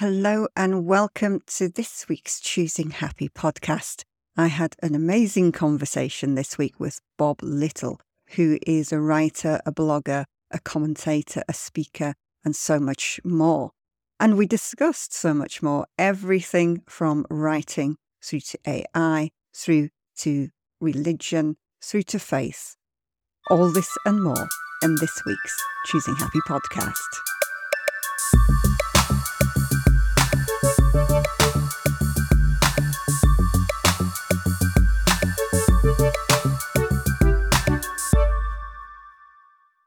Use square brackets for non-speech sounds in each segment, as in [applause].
Hello and welcome to this week's Choosing Happy podcast. I had an amazing conversation this week with Bob Little, who is a writer, a blogger, a commentator, a speaker, and so much more. And we discussed so much more everything from writing through to AI, through to religion, through to faith. All this and more in this week's Choosing Happy podcast.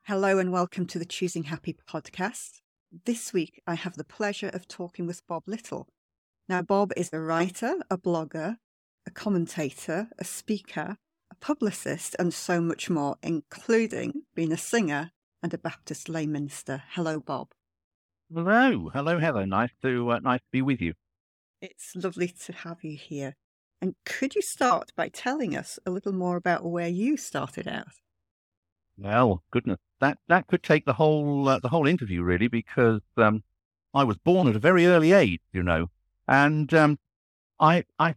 Hello and welcome to the Choosing Happy podcast. This week I have the pleasure of talking with Bob Little. Now, Bob is a writer, a blogger, a commentator, a speaker, a publicist, and so much more, including being a singer and a Baptist lay minister. Hello, Bob. Hello, hello, Heather. Nice to uh, nice to be with you. It's lovely to have you here. And could you start by telling us a little more about where you started out? Well, goodness, that that could take the whole uh, the whole interview really, because um, I was born at a very early age, you know, and um, I I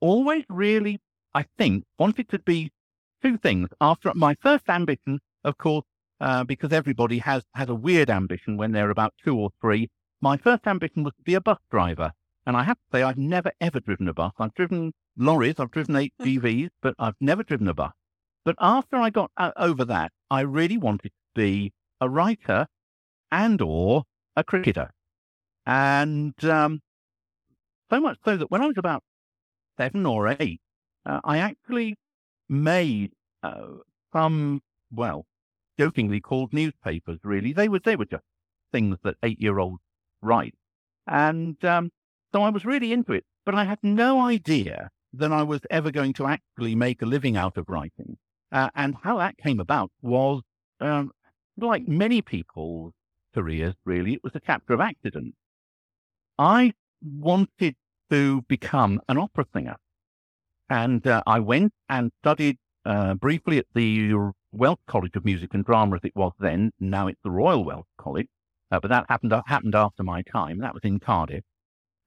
always really I think wanted to be two things. After my first ambition, of course, uh, because everybody has has a weird ambition when they're about two or three. My first ambition was to be a bus driver, and I have to say I've never ever driven a bus. I've driven lorries, I've driven HGVs, but I've never driven a bus. But after I got uh, over that, I really wanted to be a writer and or a cricketer. And um, so much so that when I was about seven or eight, uh, I actually made uh, some, well, jokingly called newspapers, really. They were, they were just things that eight year olds write. And um, so I was really into it, but I had no idea that I was ever going to actually make a living out of writing. Uh, and how that came about was, um, like many people's careers, really, it was a chapter of accident. I wanted to become an opera singer. And uh, I went and studied uh, briefly at the Welsh College of Music and Drama, as it was then. Now it's the Royal Welsh College. Uh, but that happened, happened after my time. That was in Cardiff.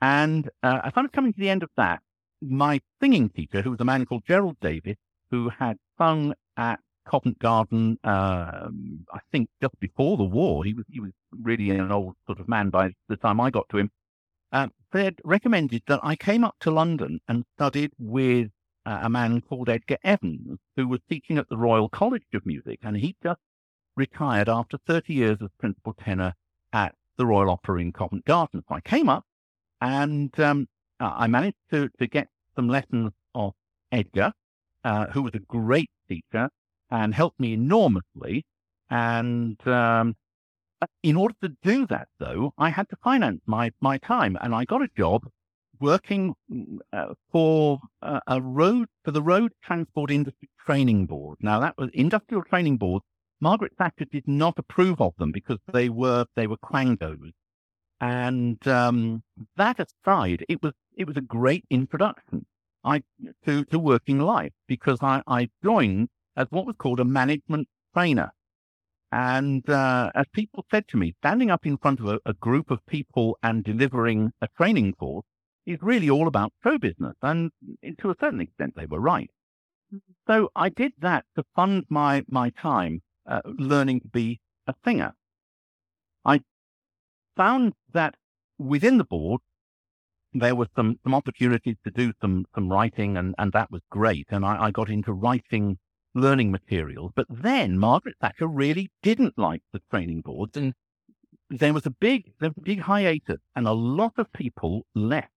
And uh, as I was coming to the end of that, my singing teacher, who was a man called Gerald Davis, who had sung at Covent Garden, um, I think just before the war. He was he was really an old sort of man by the time I got to him. Uh, they recommended that I came up to London and studied with uh, a man called Edgar Evans, who was teaching at the Royal College of Music, and he just retired after 30 years as principal tenor at the Royal Opera in Covent Garden. So I came up and um, I managed to, to get some lessons of Edgar, uh, who was a great teacher and helped me enormously. And um, in order to do that, though, I had to finance my, my time, and I got a job working uh, for uh, a road for the Road Transport Industry Training Board. Now, that was industrial training board. Margaret Thatcher did not approve of them because they were they were quangos. And um, that aside, it was it was a great introduction I to, to working life because I, I joined as what was called a management trainer. And uh, as people said to me, standing up in front of a, a, group of people and delivering a training course is really all about show business. And to a certain extent, they were right. So I did that to fund my, my time uh, learning to be a singer. I found that within the board, there were some, some opportunities to do some, some writing, and, and that was great. And I, I got into writing learning materials. But then Margaret Thatcher really didn't like the training boards, and there was a big, there was a big hiatus, and a lot of people left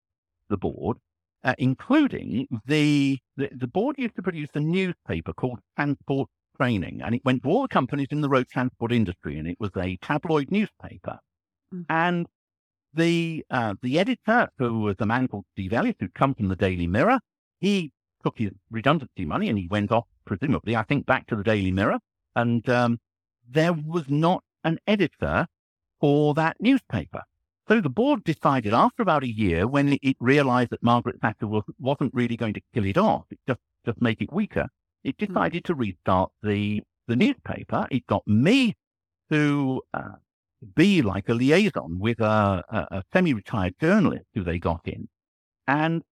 the board, uh, including the, the the board used to produce a newspaper called Transport Training, and it went to all the companies in the road transport industry, and it was a tabloid newspaper. Mm. And the uh, the editor, who was a man called Steve Elliott, who'd come from the Daily Mirror, he took his redundancy money and he went off, presumably, I think, back to the Daily Mirror. And um, there was not an editor for that newspaper. So the board decided after about a year, when it realized that Margaret Thatcher was, wasn't really going to kill it off, it just, just make it weaker, it hmm. decided to restart the, the newspaper. It got me to uh, be like a liaison with a, a, a semi-retired journalist who they got in, and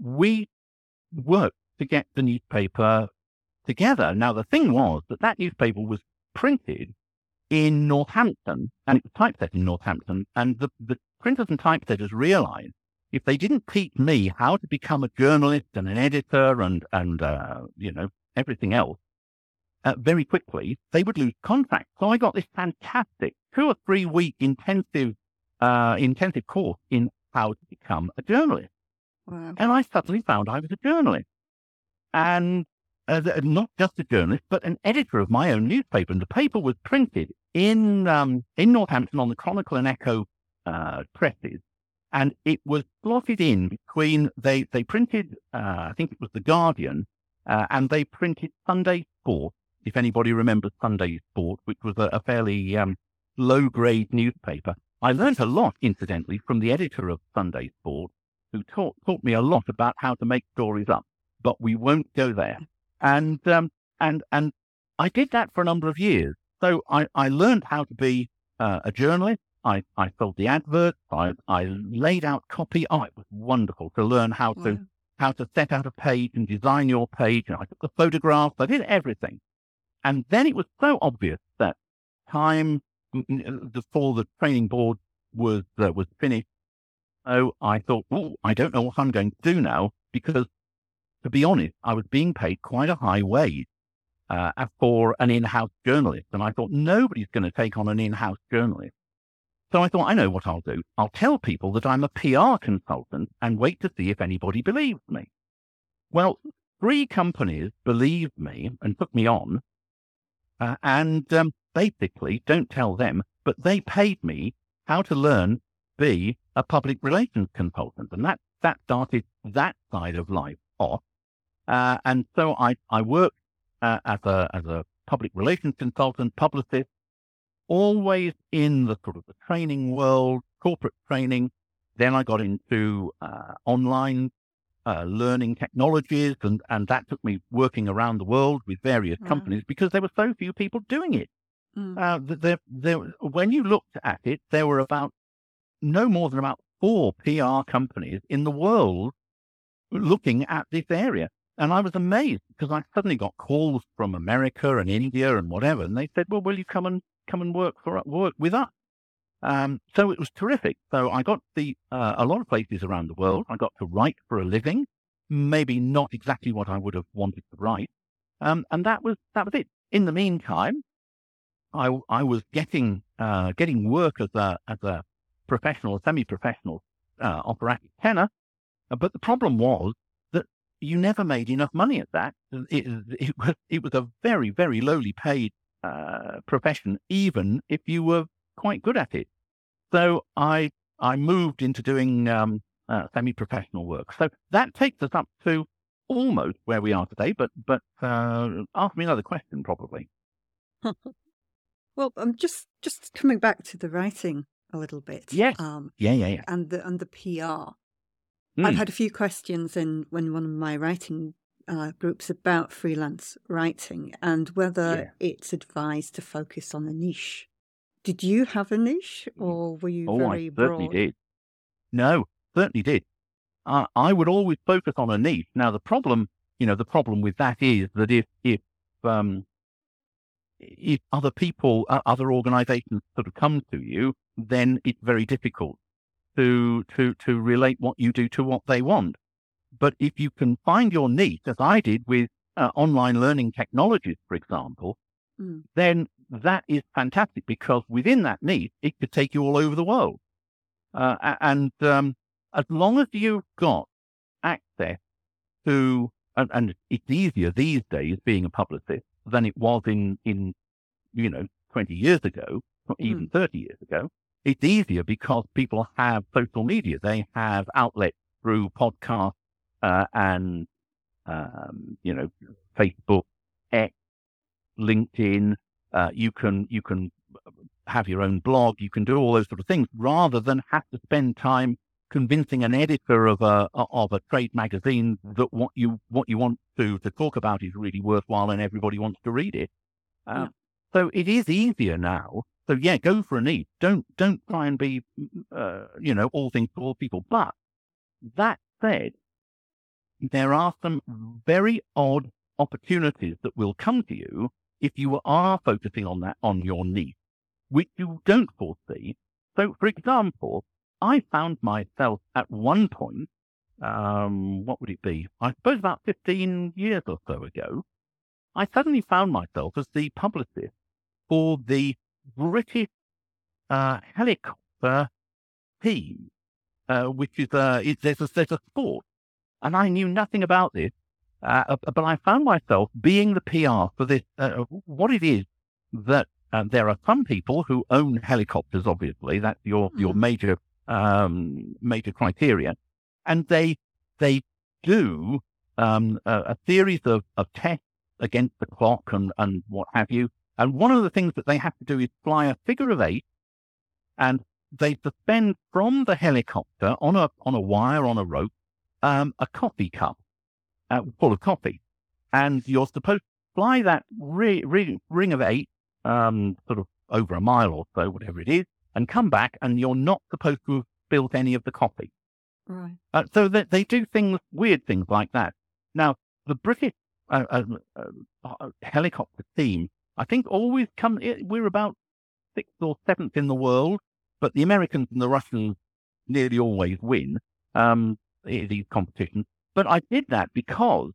we worked to get the newspaper together. Now the thing was that that newspaper was printed in Northampton, and it was typeset in Northampton, and the, the printers and typesetters realized if they didn't teach me how to become a journalist and an editor and and uh, you know everything else uh, very quickly, they would lose contracts. So I got this fantastic two or three week intensive uh, intensive course in how to become a journalist. Wow. And I suddenly found I was a journalist, and uh, not just a journalist, but an editor of my own newspaper. And the paper was printed in um, in Northampton on the Chronicle and Echo uh, presses and it was slotted in between they they printed uh, I think it was the Guardian uh, and they printed Sunday Sport if anybody remembers Sunday Sport which was a, a fairly um, low grade newspaper I learned a lot incidentally from the editor of Sunday Sport who taught taught me a lot about how to make stories up but we won't go there and um, and and I did that for a number of years so I I learned how to be uh, a journalist I, I sold the adverts. I, I laid out copy. Oh, it was wonderful to learn how to how to set out a page and design your page. And I took the photographs. I did everything. And then it was so obvious that time before the training board was uh, was finished. So I thought, oh, I don't know what I'm going to do now because, to be honest, I was being paid quite a high wage uh, for an in-house journalist, and I thought nobody's going to take on an in-house journalist. So I thought, I know what I'll do. I'll tell people that I'm a PR consultant and wait to see if anybody believes me. Well, three companies believed me and took me on. Uh, and um, basically, don't tell them, but they paid me how to learn be a public relations consultant. And that, that started that side of life off. Uh, and so I, I worked uh, as, a, as a public relations consultant, publicist, always in the sort of the training world, corporate training. Then I got into uh, online uh, learning technologies, and, and that took me working around the world with various wow. companies because there were so few people doing it. Mm. Uh, there, there, when you looked at it, there were about no more than about four PR companies in the world looking at this area. And I was amazed because I suddenly got calls from America and India and whatever, and they said, "Well, will you come and come and work for work with us. Um, so it was terrific. So I got the uh, a lot of places around the world. I got to write for a living, maybe not exactly what I would have wanted to write, um, and that was that was it. In the meantime, I I was getting uh, getting work as a as a professional, semi-professional uh, operatic tenor, uh, but the problem was that you never made enough money at that. It, it [laughs] was it was a very very lowly paid uh, profession, even if you were quite good at it. So I I moved into doing um, uh, semi-professional work. So that takes us up to almost where we are today. But but uh, ask me another question, probably. [laughs] well, I'm just just coming back to the writing a little bit. Yes. Um, yeah, yeah, yeah. And the and the PR. Mm. I've hmm. had a few questions in when one of my writing uh, groups about freelance writing and whether yeah. it's advised to focus on a niche. Did you have a niche mm. or were you oh, very I certainly broad? did. No, certainly did. Uh, I would always focus on a niche. Now, the problem, you know, the problem with that is that if, if, um, if other people, uh, other organizations sort of come to you, then it's very difficult to, to, to relate what you do to what they want. But if you can find your niche, as I did with uh, online learning technologies, for example, mm. then that is fantastic because within that niche, it could take you all over the world. Uh, and um, as long as you've got access to, and, and, it's easier these days being a publicist than it was in, in you know, 20 years ago, or mm. even 30 years ago. It's easier because people have social media. They have outlets through podcasts uh, and um, you know Facebook, X, LinkedIn. Uh, you can you can have your own blog. You can do all those sort of things rather than have to spend time convincing an editor of a of a trade magazine that what you what you want to to talk about is really worthwhile and everybody wants to read it. Uh, yeah. So it is easier now. So yeah, go for a need. Don't don't try and be, uh, you know, all things to all people. But that said, there are some very odd opportunities that will come to you if you are focusing on that on your niche, which you don't foresee. So, for example, I found myself at one point, um, what would it be? I suppose about 15 years or so ago, I suddenly found myself as the publicist for the British uh, helicopter team, uh, which is uh, it, there's a there's a sport, and I knew nothing about this, uh, but I found myself being the PR for this. Uh, what it is that uh, there are some people who own helicopters. Obviously, that's your mm. your major um, major criteria, and they they do um, a, a, series of, of tests against the clock and, and what have you. And one of the things that they have to do is fly a figure of eight, and they suspend from the helicopter on a on a wire on a rope um, a coffee cup uh, full of coffee, and you're supposed to fly that ri- ri- ring of eight, um, sort of over a mile or so, whatever it is, and come back, and you're not supposed to have spilled any of the coffee. Right. Uh, so they, they do things, weird things like that. Now, the British uh, uh, uh helicopter team, I think, always come. We're about sixth or seventh in the world, but the Americans and the Russians nearly always win um, these competitions. But I did that because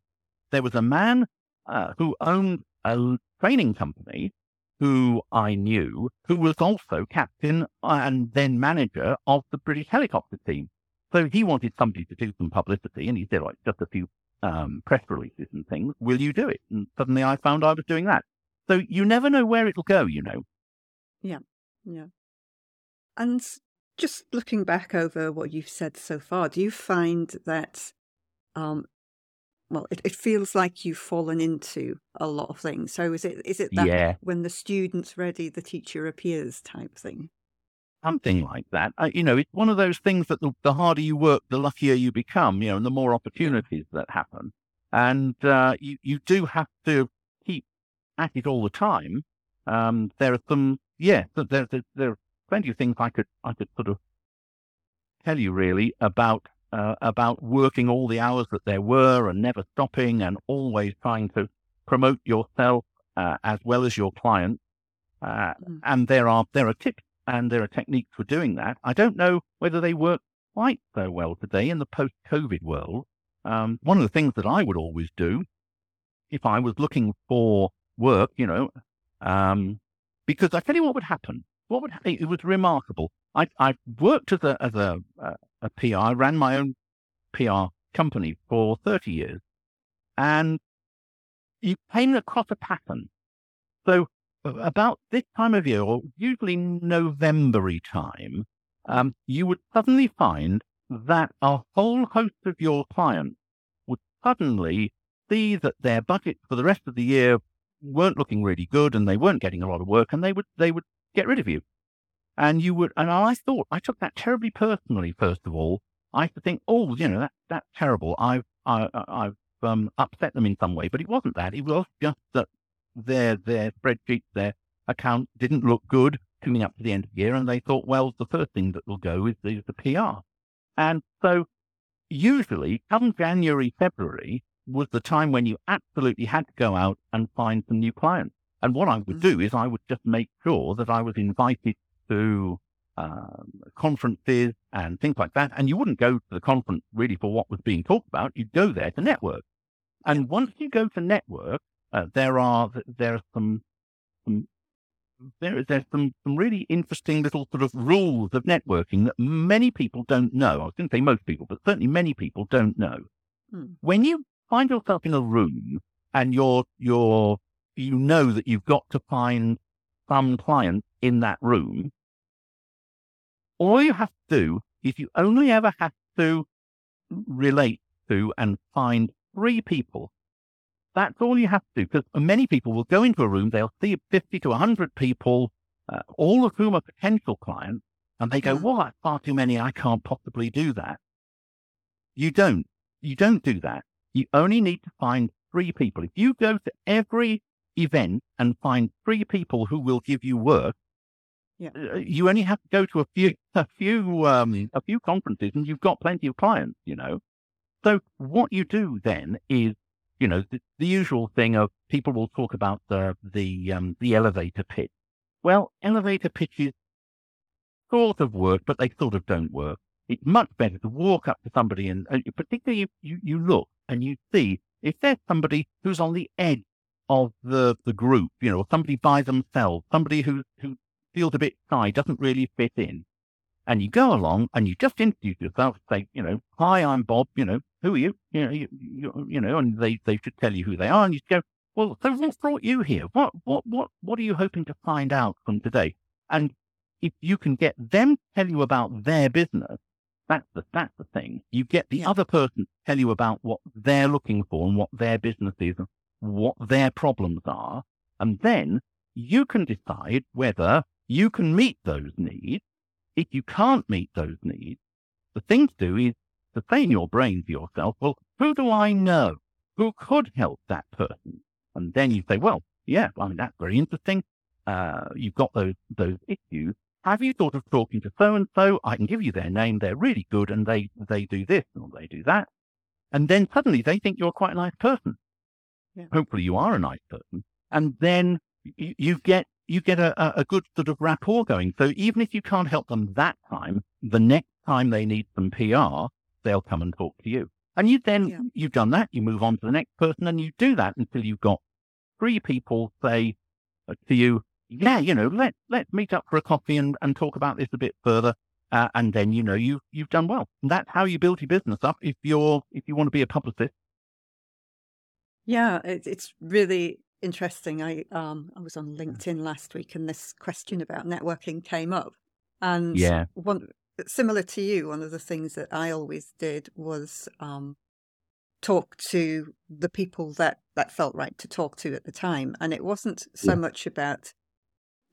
there was a man uh, who owned a training company who I knew, who was also captain and then manager of the British helicopter team. So he wanted somebody to do some publicity, and he said, like, just a few um, press releases and things. Will you do it? And suddenly I found I was doing that. So you never know where it'll go, you know. Yeah, yeah. And just looking back over what you've said so far, do you find that um, well, it, it feels like you've fallen into a lot of things. So is it is it that yeah. when the student's ready, the teacher appears type thing? Something like that. Uh, you know, it's one of those things that the, the, harder you work, the luckier you become. You know, and the more opportunities that happen. And uh, you you do have to keep at it all the time. Um, there are some, yeah, there, there there are plenty of things I could I could sort of tell you really about uh, about working all the hours that there were and never stopping and always trying to promote yourself uh, as well as your client. Uh, mm. And there are there are tips and there are techniques for doing that. I don't know whether they work quite so well today in the post-COVID world. Um, one of the things that I would always do if I was looking for work, you know, um, because I tell you what would happen. What would it was remarkable. I I worked as a as a uh, a PR. Ran my own PR company for 30 years. And you came across a pattern. So about this time of year, or usually November time, um, you would suddenly find that a whole host of your clients would suddenly see that their budget for the rest of the year weren't looking really good and they weren't getting a lot of work and they would they would get rid of you. And you would, and I thought, I took that terribly personally, first of all. I used to think, oh, you know, that, that's terrible. I've, I, I've um, upset them in some way. But it wasn't that. It was just that their, their spreadsheet, their account didn't look good coming up to the end of the year. And they thought, well, the first thing that will go is the, the PR. And so usually come January, February was the time when you absolutely had to go out and find some new clients. And what I would mm. do is I would just make sure that I was invited to um, conferences and things like that. And you wouldn't go to the conference really for what was being talked about. You'd go there to network. And once you go to network, uh, there are there are some, some there there's some some really interesting little sort of rules of networking that many people don't know. I was going to say most people, but certainly many people don't know. Hmm. When you find yourself in a room and you're you're you know that you've got to find some client in that room, all you have to do is you only ever have to relate to and find three people. That's all you have to do because many people will go into a room, they'll see 50 to 100 people, uh, all of whom are potential clients, and they go, well, that's far too many. I can't possibly do that. You don't. You don't do that. You only need to find three people. If you go to every event and find three people who will give you work, Yeah. uh, you only have to go to a few, [laughs] a few, um, a few conferences, and you've got plenty of clients. You know, so what you do then is, you know, the, the usual thing of people will talk about the the um, the elevator pitch. Well, elevator pitches sort of work, but they sort of don't work. It's much better to walk up to somebody and, and particularly if you, you look and you see if there's somebody who's on the edge of the, the group, you know, somebody by themselves, somebody who, who feels a bit shy, doesn't really fit in. And you go along and you just introduce yourself, say, you know, hi, I'm Bob, you know, who are you? You know, you, you, you know, and they, they should tell you who they are. And you go, well, so what brought you here? What, what, what, what are you hoping to find out from today? And if you can get them to tell you about their business, that's the that's the thing. You get the other person to tell you about what they're looking for and what their business is and what their problems are, and then you can decide whether you can meet those needs. If you can't meet those needs, the thing to do is to say in your brain to yourself, well, who do I know who could help that person? And then you say, well, yeah, I mean, that's very interesting. Uh, you've got those, those issues. Have you thought of talking to so and so? I can give you their name. They're really good and they, they do this or they do that. And then suddenly they think you're quite a nice person. Yeah. Hopefully you are a nice person. And then you, you get, you get a, a- good sort of rapport going. So even if you can't help them that time, the next time they need some PR, they'll come and talk to you. And you then, Yeah. you've done that, you move on to the next person and you do that until you've got three people say uh, to you, yeah, you know, let, let's meet up for a coffee and, and talk about this a bit further. Uh, and then, you know, you, you've done well. And that's how you build your business up if you're, if you want to be a publicist. Yeah, it, it's really interesting. I um I was on LinkedIn last week, and this question about networking came up, and Yeah. one similar to you, one of the things that I always did was um talk to the people that that felt right to talk to at the time, and it wasn't so Yeah. much about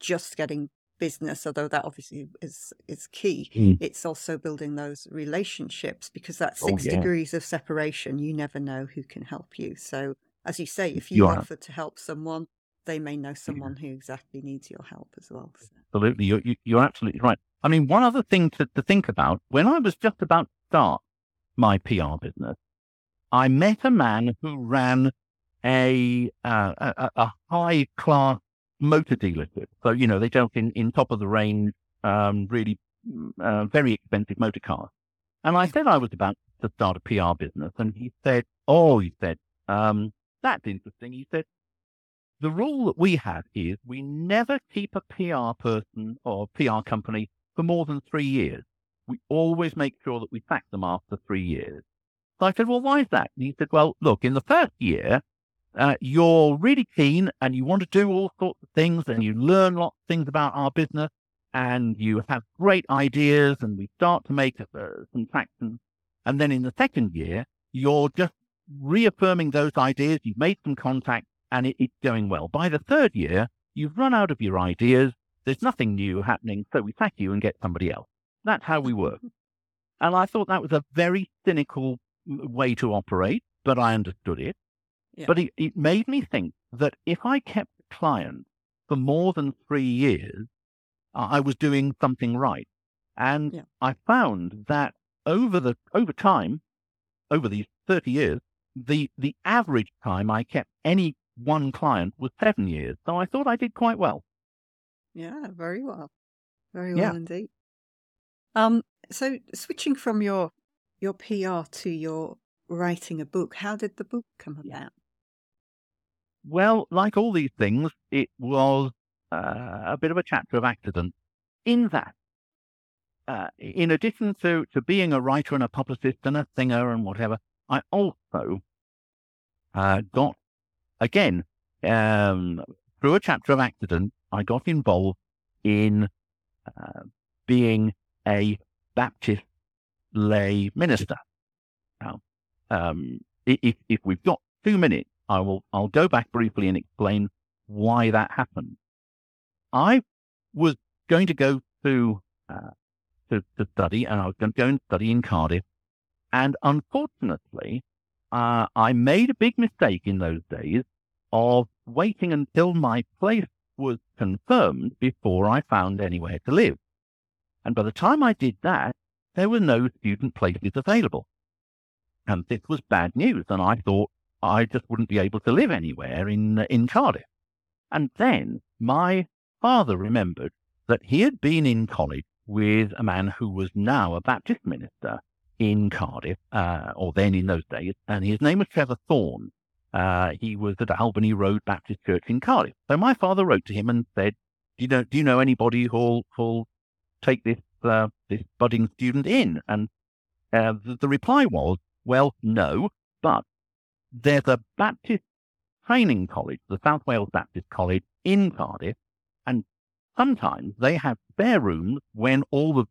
just getting business, although that obviously is is key. Mm. It's also building those relationships because that Oh, six yeah. degrees of separation, you never know who can help you. So, as you say, if you You offer to help someone, they may know someone who exactly needs your help as well. So, Absolutely. You're, you- you're absolutely right. I mean, one other thing to, to think about when I was just about to start my PR business, I met a man who ran a, uh, a, a- a high class motor dealership. So, you know, they dealt in, in top of the range, um, really mm, uh, very expensive motor cars. And I said I was about to start a PR business. And he said, Oh, he said, um, that's interesting. He said, the rule that we have is we never keep a PR person or PR company for more than three years. We always make sure that we sack them after three years. So I said, well, why is that? And he said, well, look, in the first year, uh, you're really keen and you want to do all sorts of things and you learn lots of things about our business and you have great ideas and we start to make uh, some traction. And then in the second year, you're just reaffirming those ideas. You've made some contact and it, it's going well. By the third year, you've run out of your ideas. There's nothing new happening. So we sack you and get somebody else. That's how we work. And I thought that was a very cynical way to operate, but I understood it. Yeah. But it, it made me think that if I kept clients for more than three years, I was doing something right. And Yeah. I found that over the over time, over these 30 years, the the average time I kept any one client was seven years. So I thought I did quite well. yeah, very well, very Yeah. well indeed. Um, so switching from your your PR to your writing a book, how did the book come about? Well, like all these things, it was uh, a bit of a chapter of accident in that, uh, in addition to, to being a writer and a publicist and a singer and whatever, I also uh, got, again, um, through a chapter of accident, I got involved in uh, being a Baptist lay minister. Now, um, if, if we've got two minutes, I will I'll go back briefly and explain why that happened. I was going to go to uh, to, to study, and I was going to go and study in Cardiff, and unfortunately, uh, I made a big mistake in those days of waiting until my place was confirmed before I found anywhere to live. And by the time I did that, there were no student places available. And this was bad news. And I thought I just wouldn't be able to live anywhere in, in Cardiff. And then my father remembered that he had been in college with a man who was now a Baptist minister in Cardiff, uh, or then in those days, and his name was Trevor Thorne. Uh, he was at Albany Road Baptist Church in Cardiff. So my father wrote to him and said, "Do you know? Do you know anybody who'll who'll take this uh, this budding student in?" And uh, the, the reply was, "Well, no, but there's a Baptist training college, the South Wales Baptist College in Cardiff, and sometimes they have spare rooms when all the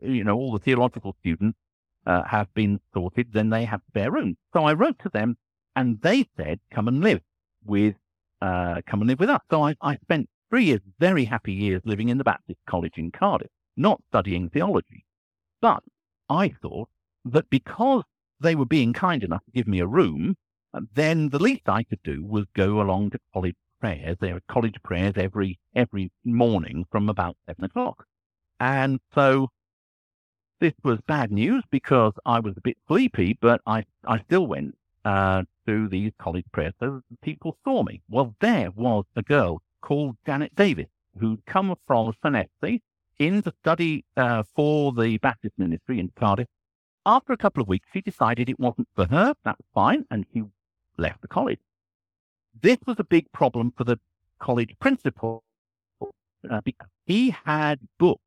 you know all the theological students uh, have been sorted, then they have spare rooms. So I wrote to them, and they said, "Come and live with, uh, come and live with us." So I, I spent three years, very happy years, living in the Baptist College in Cardiff, not studying theology. But I thought that because they were being kind enough to give me a room, uh, then the least I could do was go along to college prayers. There are college prayers every every morning from about seven o'clock, and so this was bad news because I was a bit sleepy, but I, I still went uh, to these college prayers so people saw me. Well, there was a girl called Janet Davis who'd come from Llanelli in to study uh, for the Baptist ministry in Cardiff. After a couple of weeks, she decided it wasn't for her. That was fine, and she left the college. This was a big problem for the college principal uh, because he had booked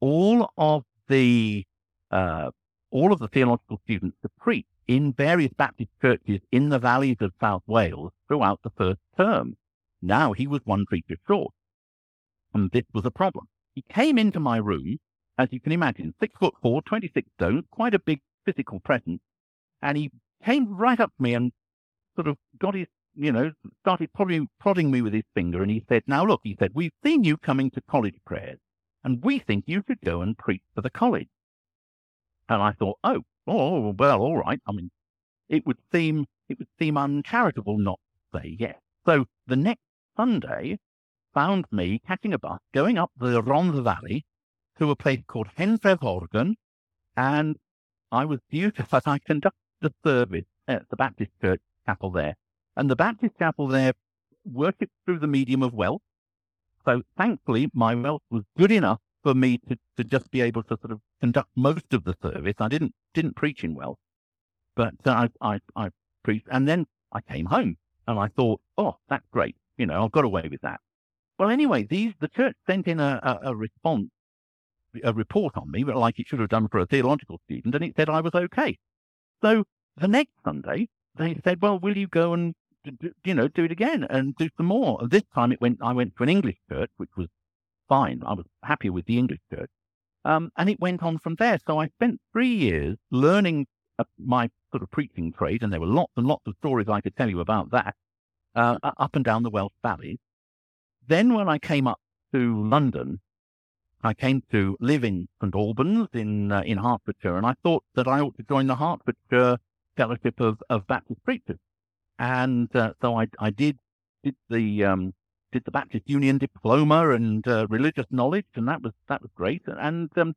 all of the uh, all of the theological students to preach in various Baptist churches in the valleys of South Wales throughout the first term. Now he was one preacher short, and this was a problem. He came into my room, as you can imagine, six foot four, 26 stone, quite a big physical presence, and he came right up to me and sort of got his, you know, started prodding, prodding me with his finger, and he said, "Now look," he said, "we've seen you coming to college prayers and we think you should go and preach for the college. And I thought, oh, oh, well, all right. I mean, it would seem it would seem uncharitable not to say yes. So the next Sunday found me catching a bus going up the Rhondda Valley to a place called Hentref and I was due to, [laughs] I conducted the service at the Baptist Church chapel there. And the Baptist chapel there worshipped through the medium of Welsh. So thankfully, my wealth was good enough for me to, to just be able to sort of conduct most of the service. I didn't didn't preach in Welsh, but uh, I, I, I preached, and then I came home and I thought, oh, that's great. You know, I've got away with that. Well, anyway, these the church sent in a, a, a response, a report on me, like it should have done for a theological student, and it said I was okay. So the next Sunday, they said, well, will you go and you know, do it again and do some more. This time it went, I went to an English church, which was fine. I was happy with the English church. Um, and it went on from there. So I spent three years learning uh, my sort of preaching trade, and there were lots and lots of stories I could tell you about that, uh, up and down the Welsh valleys. Then when I came up to London, I came to live in St Albans in uh, in Hertfordshire, and I thought that I ought to join the Hertfordshire Fellowship of, of Baptist Preachers and uh, so I, I did did the um, did the Baptist Union diploma and uh, religious knowledge, and that was that was great, and um,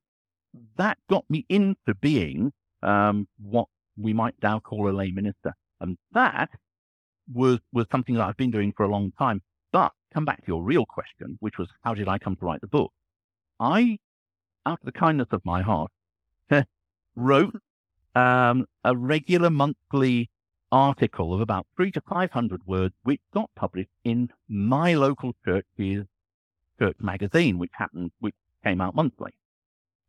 that got me into being um, what we might now call a lay minister, and that was was something that I've been doing for a long time. But come back to your real question, which was how did I come to write the book? I, out of the kindness of my heart, [laughs] wrote um, a regular monthly article of about three to 500 words, which got published in my local church's church magazine, which happened, which came out monthly.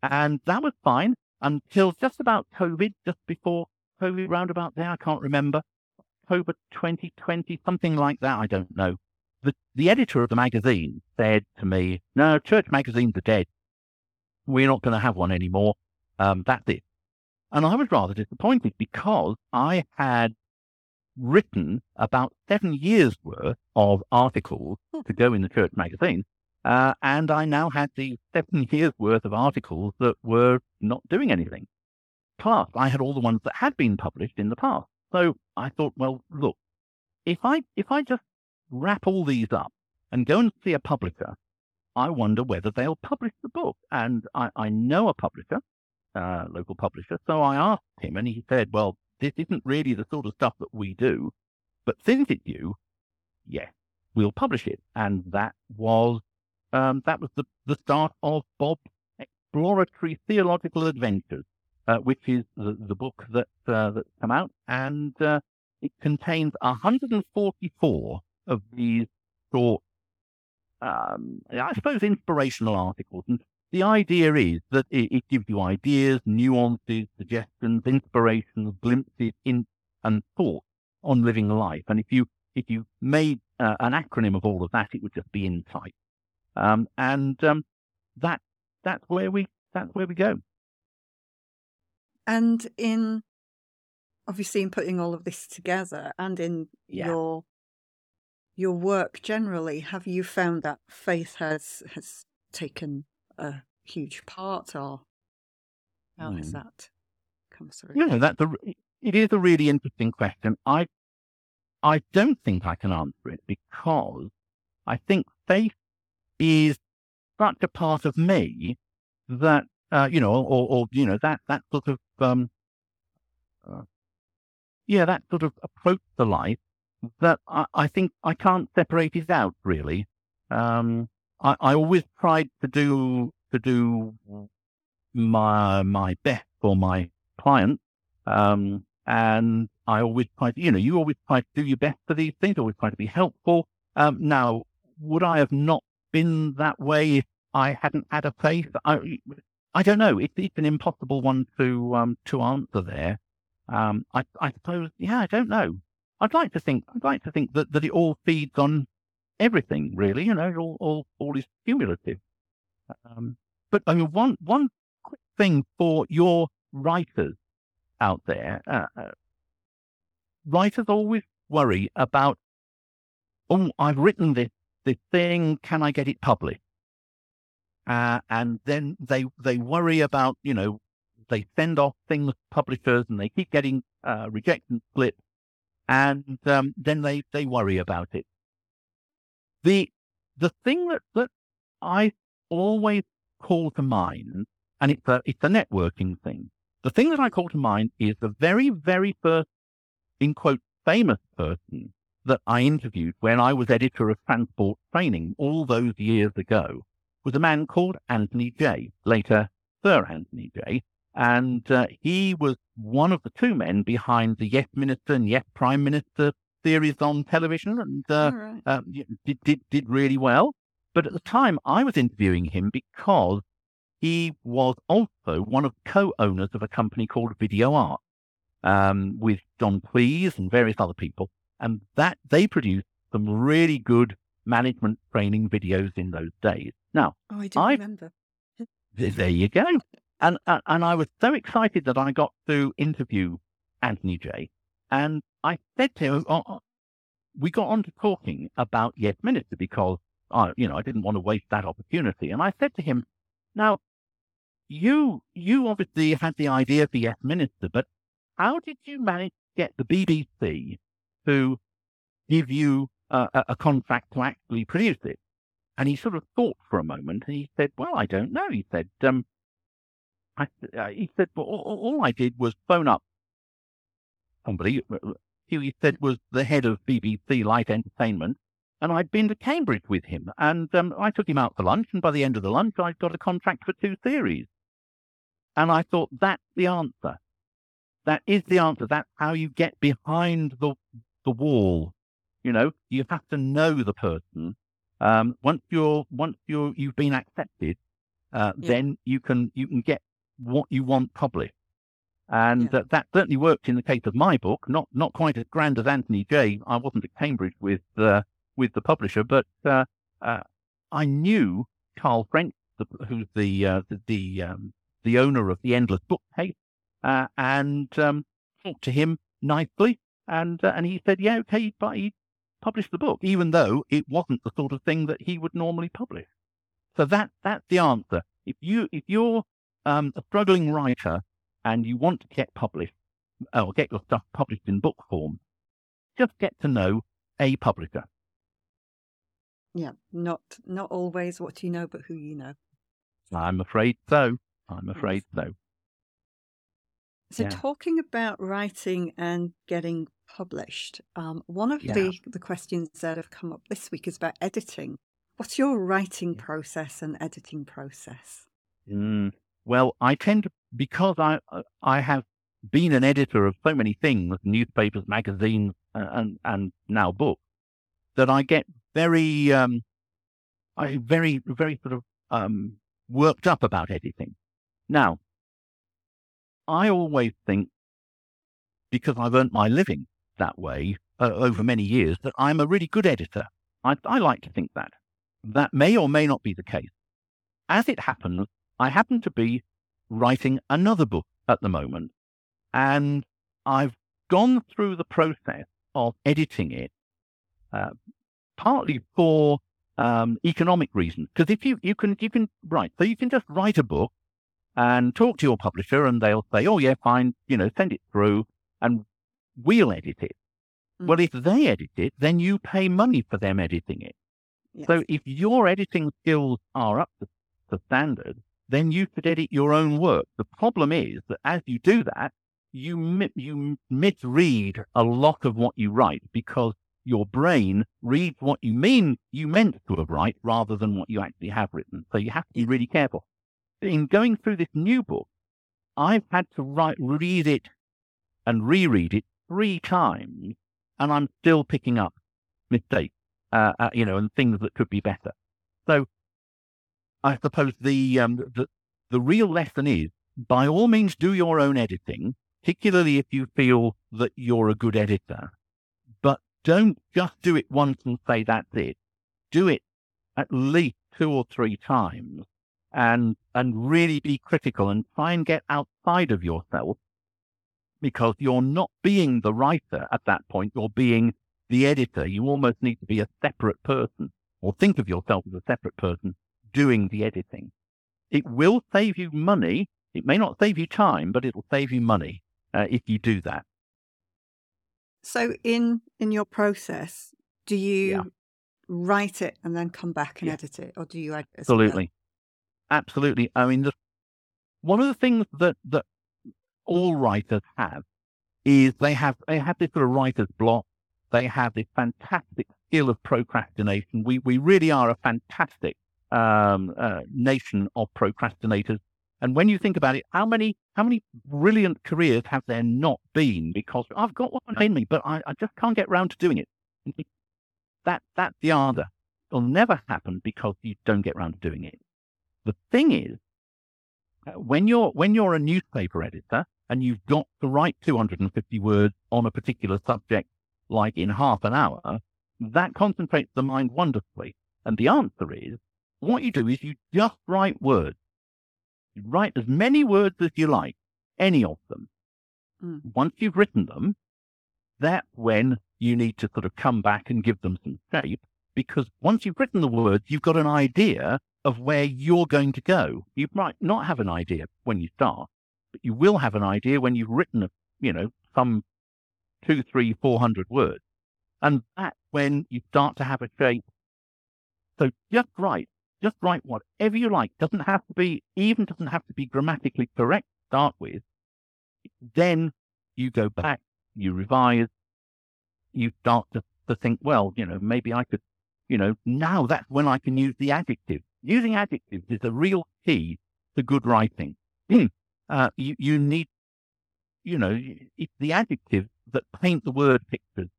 And that was fine until just about COVID, just before COVID roundabout there, I can't remember, October 2020, something like that, I don't know. The, the editor of the magazine said to me, no, church magazines are dead. We're not going to have one anymore. Um, that's it. And I was rather disappointed because I had written about seven years worth of articles hmm. to go in the church magazine. Uh, and I now had the seven [laughs] years worth of articles that were not doing anything. Plus, I had all the ones that had been published in the past. So I thought, well, look, if I if I just wrap all these up and go and see a publisher, I wonder whether they'll publish the book. And I, I know a publisher, uh, local publisher, so I asked him, and he said, "Well, this isn't really the sort of stuff that we do, but since it's you, yes, we'll publish it." And that was um, that was the the start of Bob's exploratory theological adventures, uh, which is the, the book that uh, that's come out, and uh, it contains 144 of these short, um, I suppose, inspirational articles. And the idea is that it, it, gives you ideas, nuances, suggestions, inspirations, glimpses in and thoughts on living life. And if you if you made uh, an acronym of all of that, it would just be insight. Um, and um, that that's where we that's where we go. And in obviously in putting all of this together and in yeah. your your work generally, have you found that faith has has taken a huge part, or how mm. hmm. that come through? Yeah, that's a, it is a really interesting question. I I don't think I can answer it because I think faith is such a part of me that uh, you know, or, or you know that that sort of um, uh, yeah, that sort of approach to life that I, I think I can't separate it out really. Um, I, I always tried to do to do my my best for my clients, um, and I always try to, you know, you always try to do your best for these things, always try to be helpful. Um, now, would I have not been that way if I hadn't had a faith? I, I don't know. It's, it's an impossible one to um, to answer there. Um, I, I suppose, yeah, I don't know. I'd like to think, I'd like to think that, that it all feeds on everything, really. You know, all, all, all is cumulative. Um, but I mean, one, one quick thing for your writers out there, uh, uh, writers always worry about, oh, I've written this, this thing, can I get it published? Uh, and then they, they worry about, you know, they send off things to publishers and they keep getting uh, rejection slips, and um, then they, they worry about it. The the thing that, that I always call to mind, and it's a it's a networking thing. The thing that I call to mind is the very very first, in quote, famous person that I interviewed when I was editor of Transport Training all those years ago was a man called Antony Jay, later Sir Antony Jay, and uh, he was one of the two men behind the Yes Minister and Yes Prime Minister series on television and uh, right. uh, did, did, did really well. But at the time, I was interviewing him because he was also one of co-owners of a company called Video Art um, with John Cleese and various other people. And that they produced some really good management training videos in those days. Now, oh, I do remember. there you go. And, and, and I was so excited that I got to interview Antony Jay. And I said to him, oh, we got on to talking about Yes Minister because, I, you know, I didn't want to waste that opportunity. And I said to him, now, you, you obviously had the idea for Yes Minister, but how did you manage to get the BBC to give you a, contract to actually produce it? And he sort of thought for a moment and he said, well, I don't know. He said, um, I, uh, he said, well, all, all, I did was phone up somebody uh, who he said was the head of BBC Light Entertainment, and I'd been to Cambridge with him, and um, I took him out for lunch, and by the end of the lunch, I'd got a contract for two series. And I thought, that's the answer. That is the answer. That's how you get behind the the wall. You know, you have to know the person. Um, once you're once you're you've been accepted, uh, yeah. then you can you can get what you want published. And yeah. uh, that certainly worked in the case of my book. Not not quite as grand as Antony Jay. I wasn't at Cambridge with uh, with the publisher, but uh, uh I knew Carl French, the, who's the uh, the the, um, the, owner of the Endless Bookcase, uh, and um, talked to him nicely, and and he said, yeah, okay, but he published the book, even though it wasn't the sort of thing that he would normally publish. So that that's the answer. If you if you're um, a struggling writer and you want to get published or get your stuff published in book form, just get to know a publisher. Yeah, not not always what you know, but who you know. I'm afraid so. I'm afraid yes. so. So, yeah. talking about writing and getting published, um, one of yeah. the, the questions that have come up this week is about editing. What's your writing process and editing process? Mm, well, I tend to, because I, uh, I have been an editor of so many things, newspapers, magazines, and, and now books, that I get very, um, I very, very sort of um, worked up about editing. Now, I always think, because I've earned my living that way uh, over many years, that I'm a really good editor. I, I like to think that. That may or may not be the case. As it happens, I happen to be writing another book at the moment, and I've gone through the process of editing it, uh, partly for um, economic reasons. Because if you you can you can write, so you can just write a book and talk to your publisher, and they'll say, "Oh yeah, fine, you know, send it through, and we'll edit it." Mm. Well, if they edit it, then you pay money for them editing it. Yes. So if your editing skills are up to, to standard, then you could edit your own work. The problem is that as you do that, you you misread a lot of what you write because your brain reads what you mean you meant to have write rather than what you actually have written. So you have to be really careful. In going through this new book, I've had to write, read it and reread it three times, and I'm still picking up mistakes, uh, uh, you know, and things that could be better. So I suppose the, um, the the real lesson is, by all means, do your own editing, particularly if you feel that you're a good editor But don't just do it once and say that's it. Do it at least two or three times and and really be critical and try and get outside of yourself because you're not being the writer at that point, you're being the editor. You almost need to be a separate person or think of yourself as a separate person doing the editing. It will save you money. It may not save you time, but it'll save you money uh, if you do that. So in in your process, do you yeah. write it and then come back and yeah. edit it, or do you edit absolutely, absolutely? I mean, the, one of the things that that all writers have is they have they have this sort of writer's block. They have this fantastic skill of procrastination. We we really are a fantastic um, uh, nation of procrastinators. And when you think about it, how many how many brilliant careers have there not been? Because I've got one in me, but I, I just can't get round to doing it. That that's the answer. It'll never happen because you don't get round to doing it. The thing is, uh, when you're when you're a newspaper editor and you've got to write 250 words on a particular subject, like in half an hour, that concentrates the mind wonderfully. And the answer is, what you do is you just write words You write as many words as you like, any of them. Mm. Once you've written them, that's when you need to sort of come back and give them some shape because once you've written the words, you've got an idea of where you're going to go. You might not have an idea when you start, but you will have an idea when you've written, a, you know, some two, three, four hundred words. And that's when you start to have a shape. So just write just write whatever you like. Doesn't have to be, even doesn't have to be grammatically correct to start with. Then you go back, you revise, you start to, to think, well, you know, maybe I could, you know, now that's when I can use the adjective. Using adjectives is a real key to good writing. [clears throat] uh, you, you need, you know, it's the adjectives that paint the word pictures.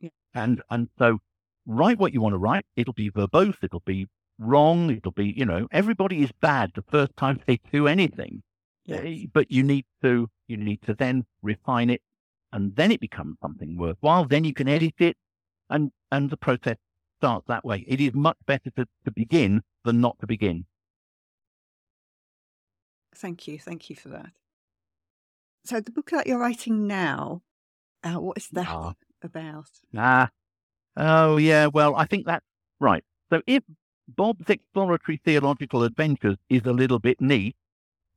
Yeah. And, and so write what you want to write. It'll be verbose. It'll be wrong. It'll be, you know, everybody is bad the first time they do anything. Yes. Eh, but you need to, you need to then refine it and then it becomes something worthwhile. Then you can edit it and, and the process starts that way. It is much better to, to begin than not to begin. Thank you. Thank you for that. So the book that you're writing now, uh, what is that ah. about? Ah, oh yeah. Well, I think that's right. So if Bob's exploratory theological adventures is a little bit neat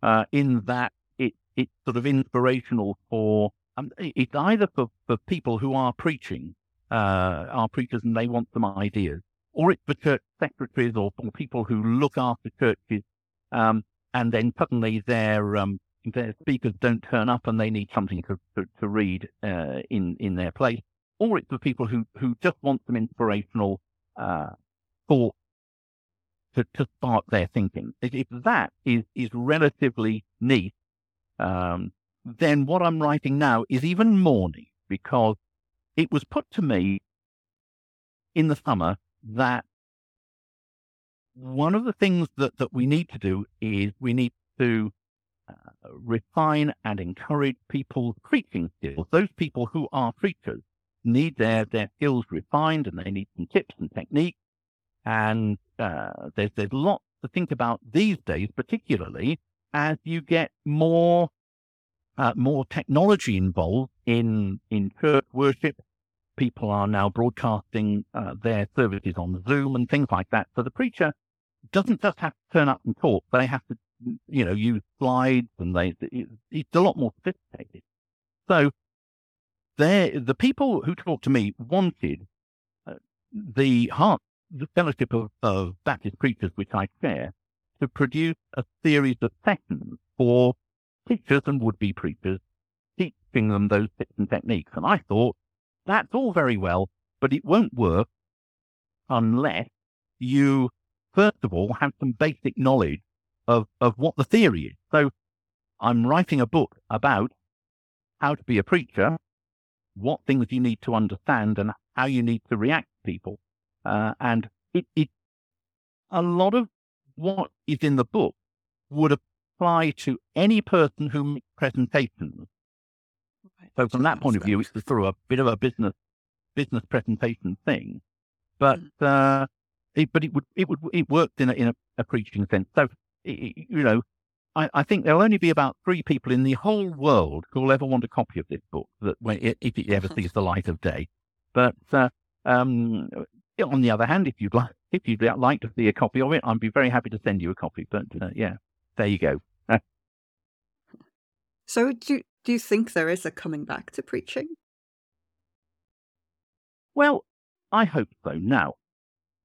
uh, in that it it's sort of inspirational for um, it's either for, for people who are preaching uh, are preachers and they want some ideas, or it's for church secretaries or, or people who look after churches, um, and then suddenly their um, their speakers don't turn up and they need something to to, to read uh, in in their place, or it's for people who who just want some inspirational uh, to, to spark their thinking. If that is is relatively neat, um, then what I'm writing now is even more neat because it was put to me in the summer that one of the things that, that we need to do is we need to uh, refine and encourage people's preaching skills. Those people who are preachers need their, their skills refined and they need some tips and techniques. And uh, there's, there's lots to think about these days, particularly as you get more uh, more technology involved in in church worship. People are now broadcasting uh, their services on Zoom and things like that. So the preacher doesn't just have to turn up and talk; they have to, you know, use slides, and they it's a lot more sophisticated. So there, the people who talked to me wanted uh, the heart, the fellowship of, of Baptist preachers, which I chair, to produce a series of sessions for teachers and would-be preachers, teaching them those tips and techniques. And I thought, that's all very well, but it won't work unless you, first of all, have some basic knowledge of, of what the theory is. So I'm writing a book about how to be a preacher, what things you need to understand, and how you need to react to people. Uh, and it, it, a lot of what is in the book would apply to any person who makes presentations. Right. So from that point of view, it's sort of a bit of a business business presentation thing, but mm. uh, it, but it would it would it worked in a, in a, a preaching sense. So it, you know, I, I, think there'll only be about three people in the whole world who will ever want a copy of this book that when, if it ever [laughs] sees the light of day. But uh, um, on the other hand, if you'd like if you'd like to see a copy of it, I'd be very happy to send you a copy. But uh, yeah, there you go. [laughs] so, do do you think there is a coming back to preaching? Well, I hope so. Now,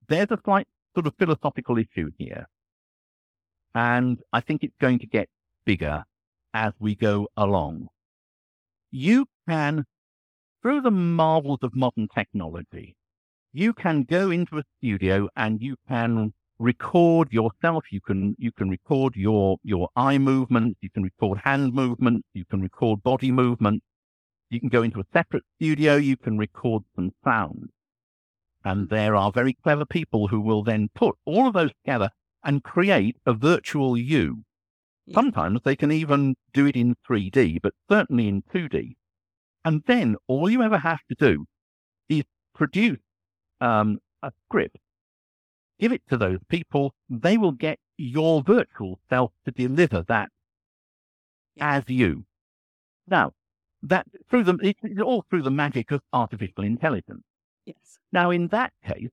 there's a slight sort of philosophical issue here, and I think it's going to get bigger as we go along. You can, through the marvels of modern technology, you can go into a studio and you can record yourself. You can you can record your your eye movements. You can record hand movements. You can record body movements. You can go into a separate studio. You can record some sound. And mm-hmm. there are very clever people who will then put all of those together and create a virtual you. Yeah. Sometimes they can even do it in 3D, but certainly in 2D. And then all you ever have to do is produce um, a script, give it to those people. They will get your virtual self to deliver that as you. Now, that through the it's all through the magic of artificial intelligence. Yes. Now, in that case,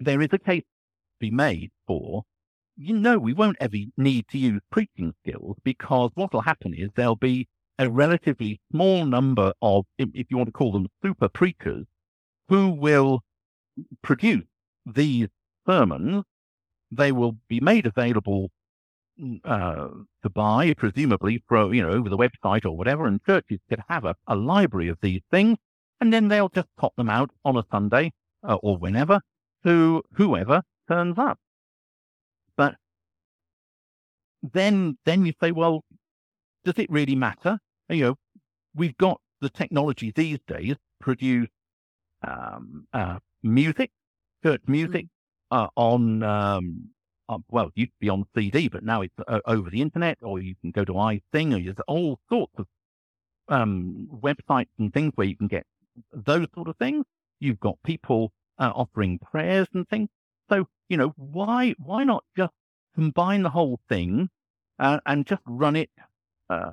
there is a case to be made for you know we won't ever need to use preaching skills because what will happen is there'll be a relatively small number of, if you want to call them super preachers, who will produce these sermons. They will be made available mm, uh, to buy, presumably, for, you know, over the website or whatever, and churches could have a, a library of these things, and then they'll just pop them out on a Sunday uh, or whenever to whoever turns up. But then, then you say, well, does it really matter? You know, we've got the technology these days produce um, uh, music, church mm. music, uh, on, um, uh, well, it used to be on CD, but now it's uh, over the internet, or you can go to iThing, or there's all sorts of um, websites and things where you can get those sort of things. You've got people uh, offering prayers and things. So, you know, why why not just combine the whole thing uh, and just run it uh,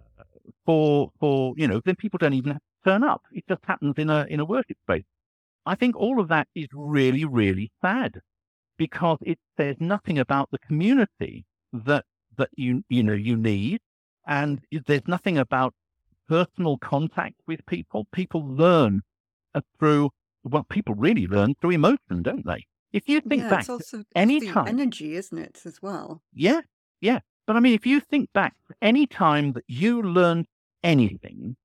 for for you know? Then people don't even have to turn up. It just happens in a in a worship space. I think all of that is really, really sad because it says nothing about the community that that you you know you need, and there's nothing about personal contact with people. People learn uh, through well, people really learn through emotion, don't they? If you think yeah, back, it's also any the time- energy, isn't it, as well? yeah, yeah. But I mean, if you think back, any time that you learned anything,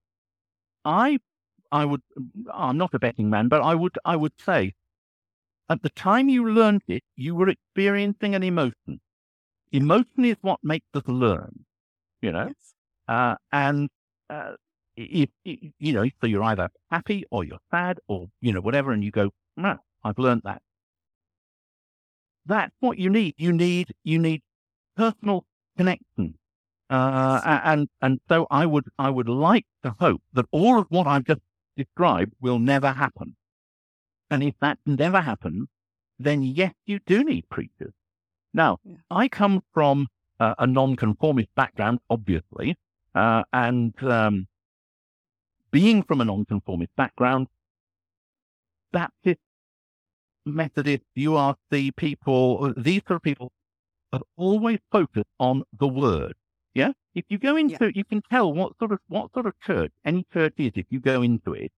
I, I would, I'm not a betting man, but I would, I would say, at the time you learned it, you were experiencing an emotion. Emotion is what makes us learn, you know. Yes. Uh, and uh, if, if you know, so you're either happy or you're sad or you know whatever, and you go, no, I've learned that. That's what you need. You need you need personal connection, uh, Yes. and and so I would I would like to hope that all of what I've just described will never happen. And if that never happens, then yes, you do need preachers. Now, Yeah. I come from uh, a nonconformist background, obviously, uh, and um, being from a nonconformist background, Baptist, Methodist, URC people, uh, these sort of people have always focused on the word. Yeah, if you go into, you can tell what sort of what sort of church any church is if you go into it,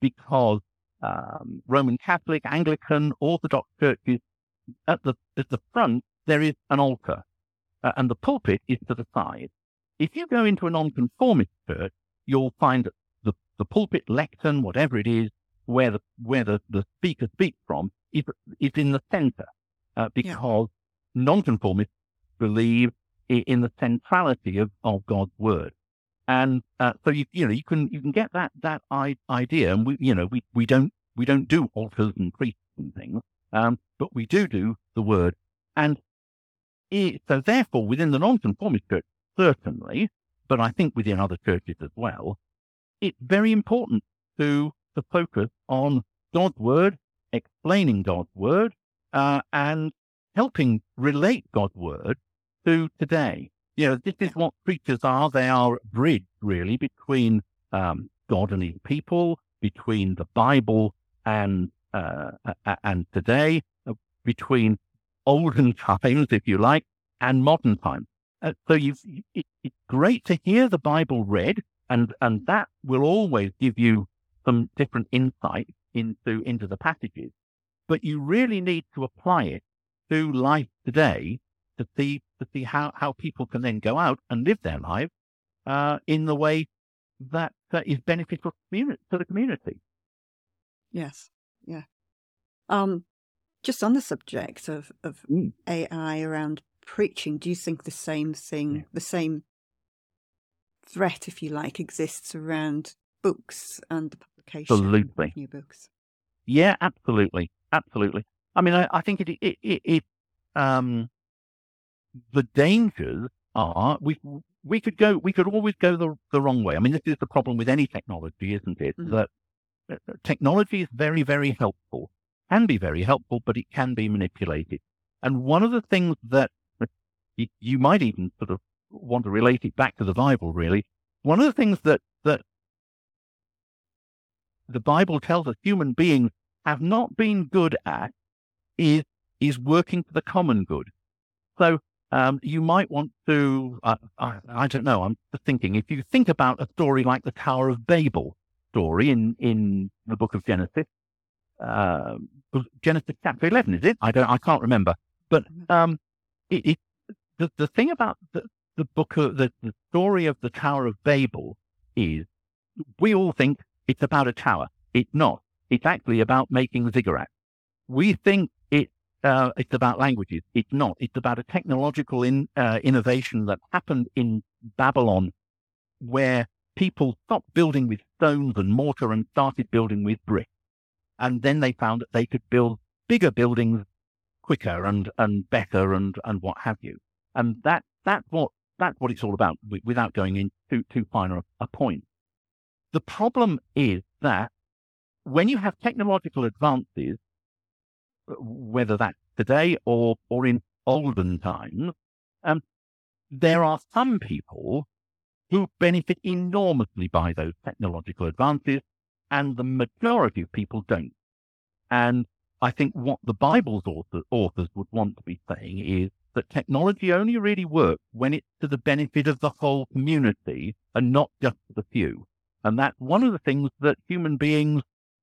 because um, Roman Catholic, Anglican, Orthodox churches at the at the front there is an altar, uh, and the pulpit is to the side. If you go into a nonconformist church, you'll find that the the pulpit lectern, whatever it is, where the where the, the speaker speaks from, is is in the centre, uh, because nonconformists believe in the centrality of, of God's word. And uh, so you you know you can you can get that that idea, and we you know we, we don't we don't do altars and priests and things, um, but we do do the word, and i so therefore within the nonconformist church certainly, but I think within other churches as well, it's very important to to focus on God's word, explaining God's word, uh, and helping relate God's word to today. You know, this is what preachers are. They are a bridge, really, between um, God and His people, between the Bible and uh, and today, uh, between olden [laughs] times, if you like, and modern times. Uh, so you've, it, it's great to hear the Bible read, and and that will always give you some different insight into into the passages. But you really need to apply it to life today to see to see how, how people can then go out and live their lives uh, in the way that uh, is beneficial to, to the community. Yes. Yeah. Um, just on the subject of, of Mm. AI around preaching, do you think the same thing, Yeah. the same threat, if you like, exists around books and the publication Absolutely. of new books? Yeah, absolutely, absolutely. I mean, I, I think it, it, it, it, um, the dangers are we we could go we could always go the the wrong way. I mean, this is the problem with any technology, isn't it? Mhm. That uh, technology is very very helpful, can be very helpful, but it can be manipulated. And one of the things that you, you might even sort of want to relate it back to the Bible, really. One of the things that that the Bible tells us human beings have not been good at is is working for the common good. So um, you might want to, uh, I, I don't know, I'm thinking, if you think about a story like the Tower of Babel story in, in the book of Genesis, uh, Genesis chapter 11, is it? I don't, I can't remember. But um, it, it, the, the thing about the, the book, of, the, the story of the Tower of Babel is we all think it's about a tower. It's not. It's actually about making ziggurats. We think it uh, it's about languages. It's not. It's about a technological in, uh, innovation that happened in Babylon, where people stopped building with stones and mortar and started building with brick, and then they found that they could build bigger buildings quicker and and better and and what have you. And that that's what that's what it's all about. Without going into too finer a, a point, the problem is that when you have technological advances, whether that's today or, or in olden times, um, there are some people who benefit enormously by those technological advances, and the majority of people don't. And I think what the Bible's author, authors would want to be saying is that technology only really works when it's to the benefit of the whole community and not just the few. And that's one of the things that human beings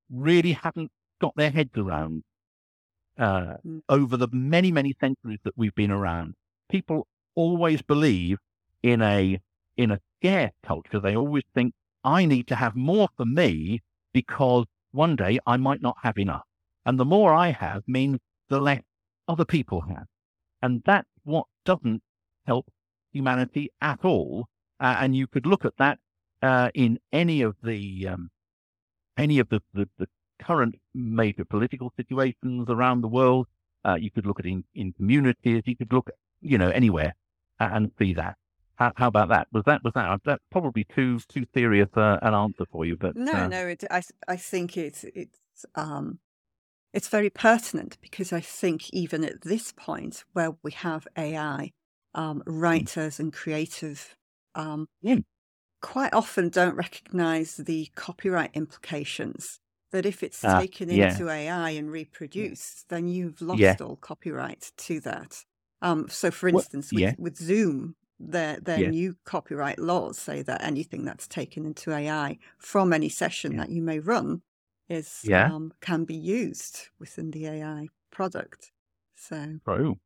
really haven't got their heads around uh, Mm. over the many, many centuries that we've been around. People always believe in a in a scarce culture. They always think I need to have more for me because one day I might not have enough, and the more I have means the less other people have, and that's what doesn't help humanity at all. Uh, and you could look at that uh, in any of the um, any of the, the, the current major political situations around the world. Uh, you could look at in, in communities. You could look, you know, anywhere uh, and see that. How, how about that? Was that was that that's probably too too serious uh, an answer for you? But No, uh, no, it, I, I think it's it's um, it's very pertinent because I think even at this point where we have AI, um, writers and creative um, Mm. quite often don't recognise the copyright implications. That if it's Ah, taken yeah. into AI and reproduced, then you've lost Yeah. all copyright to that. Um, so, for instance, with, yeah. with Zoom, their their new copyright laws say that anything that's taken into AI from any session that you may run is um, can be used within the AI product. So True.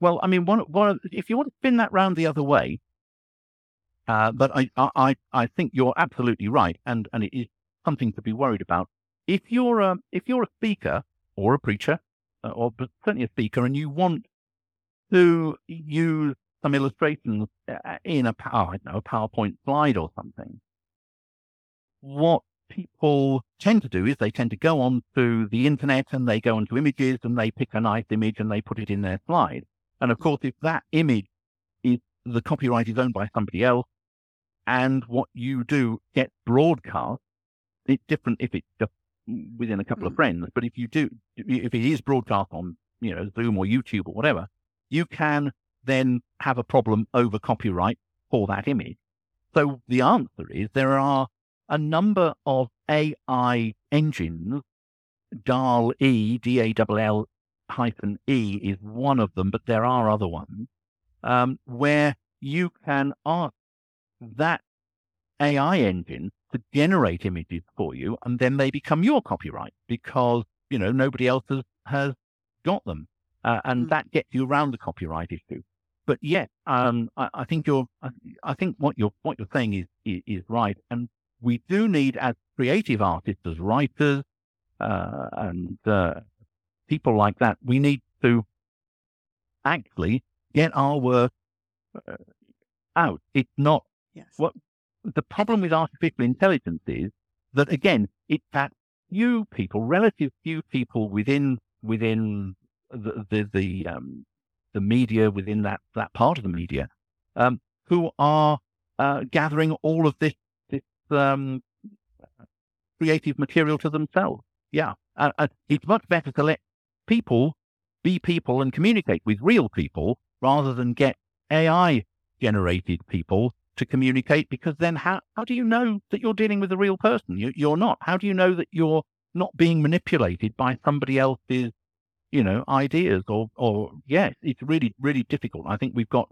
Well, I mean, one, one, if you want to spin that round the other way, uh, but I, I, I I think you're absolutely right, and and it is something to be worried about. If you're a, if you're a speaker or a preacher, uh, or certainly a speaker, and you want to use some illustrations uh, in a, pow- I don't know, a PowerPoint slide or something, what people tend to do is they tend to go onto the internet and they go onto images and they pick a nice image and they put it in their slide. And of course, if that image is the copyright is owned by somebody else and what you do gets broadcast, it's different if it's just within a couple of Mm. friends. But if you do, if it is broadcast on, you know, Zoom or YouTube or whatever, you can then have a problem over copyright for that image. So the answer is there are a number of AI engines. DAL E, D A L L hyphen E is one of them, but there are other ones um, where you can ask that AI engine to generate images for you, and then they become your copyright because you know nobody else has, has got them, uh, and Mm. that gets you around the copyright issue. But yeah, um, I, I think you're, I, I think what you're what you're saying is, is is right, and we do need as creative artists, as writers, uh, and uh, people like that, we need to actually get our work uh, out. It's not yes, What- the problem with artificial intelligence is that again, it's that few people, relative few people within within the the the, um, the media, within that that part of the media, um, who are uh, gathering all of this this um, creative material to themselves. Yeah, uh, uh, it's much better to let people be people and communicate with real people rather than get AI generated people to communicate because then how, how do you know that you're dealing with a real person? You, you're not. How do you know that you're not being manipulated by somebody else's, you know, ideas or, or yes, it's really, really difficult. I think we've got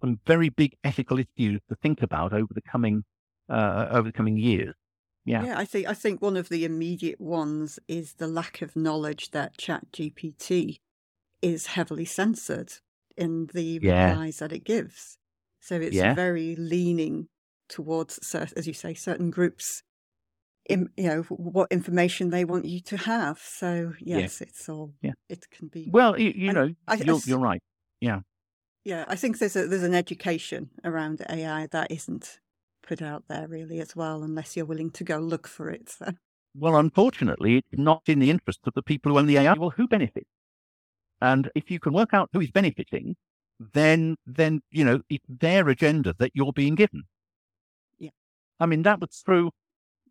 some very big ethical issues to think about over the coming, uh, over the coming years. Yeah. yeah. I think I think one of the immediate ones is the lack of knowledge that Chat GPT is heavily censored in the Yeah. replies that it gives. So it's Yeah. very leaning towards, as you say, certain groups. In, you know what information they want you to have. So yes, it's all. Yeah. It can be. Well, you, you know, I- I you're, s- you're right. Yeah, yeah, I think there's a there's an education around AI that isn't put out there really as well, unless you're willing to go look for it. So. Well, unfortunately, it's not in the interest of the people who own the AI. Well, who benefits? And if you can work out who is benefiting, then then you know it's their agenda that you're being given. Yeah. I mean that was true.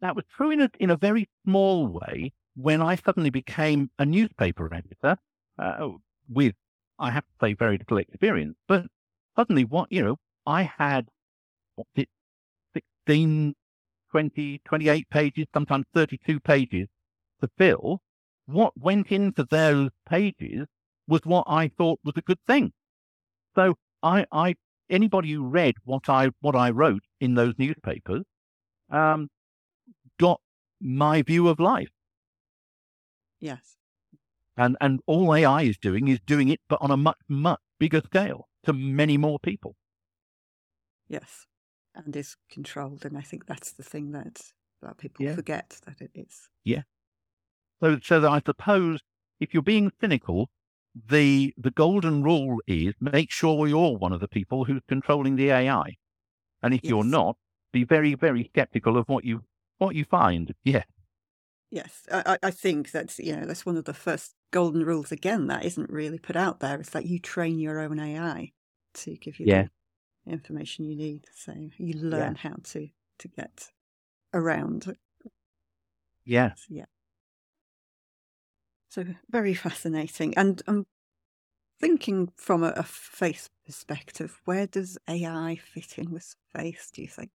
That was true in a in a very small way when I suddenly became a newspaper editor uh, with I have to say very little experience, but suddenly what you know I had what's it 16, 20, 28 pages, sometimes 32 pages to fill. What went into those pages was what I thought was a good thing. So I, I, anybody who read what I, what I wrote in those newspapers, um, got my view of life. Yes. And and all AI is doing is doing it, but on a much much bigger scale to many more people. Yes, and is controlled, and I think that's the thing that that people Yeah. forget that it is. Yeah. So so that I suppose if you're being cynical, the the golden rule is make sure you're one of the people who's controlling the AI. And if you're not, be very, very skeptical of what you what you find. Yeah. Yes, I, I think that's you know that's one of the first golden rules. Again, that isn't really put out there. It's that you train your own AI to give you Yeah. the information you need. So you learn how to to get around. Yeah. So, yeah. So very [laughs] fascinating, and I'm thinking from a, a faith perspective. Where does AI fit in with faith? Do you think?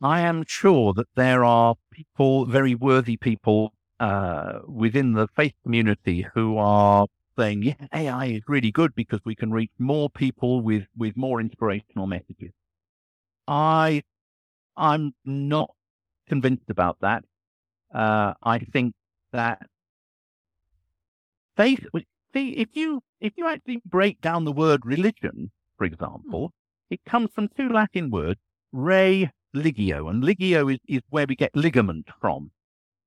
I am sure that there are people, very worthy people uh, within the faith community who are saying, yeah, AI is really good because we can reach more people with, with more inspirational messages. I, I'm not convinced about that. Uh, I think that faith, see, if you, if you actually break down the word religion, for hmm. example, it comes from two Latin words, re ligio, and ligio is, is where we get ligament from.